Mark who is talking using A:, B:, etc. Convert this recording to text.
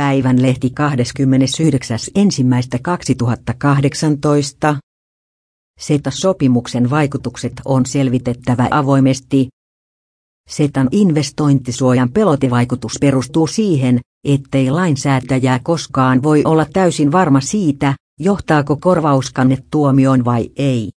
A: Päivän lehti 29.1.2018. SETA-sopimuksen vaikutukset on selvitettävä avoimesti. SETAn investointisuojan pelotevaikutus perustuu siihen, ettei lainsäätäjää koskaan voi olla täysin varma siitä, johtaako korvauskanne tuomioon vai ei.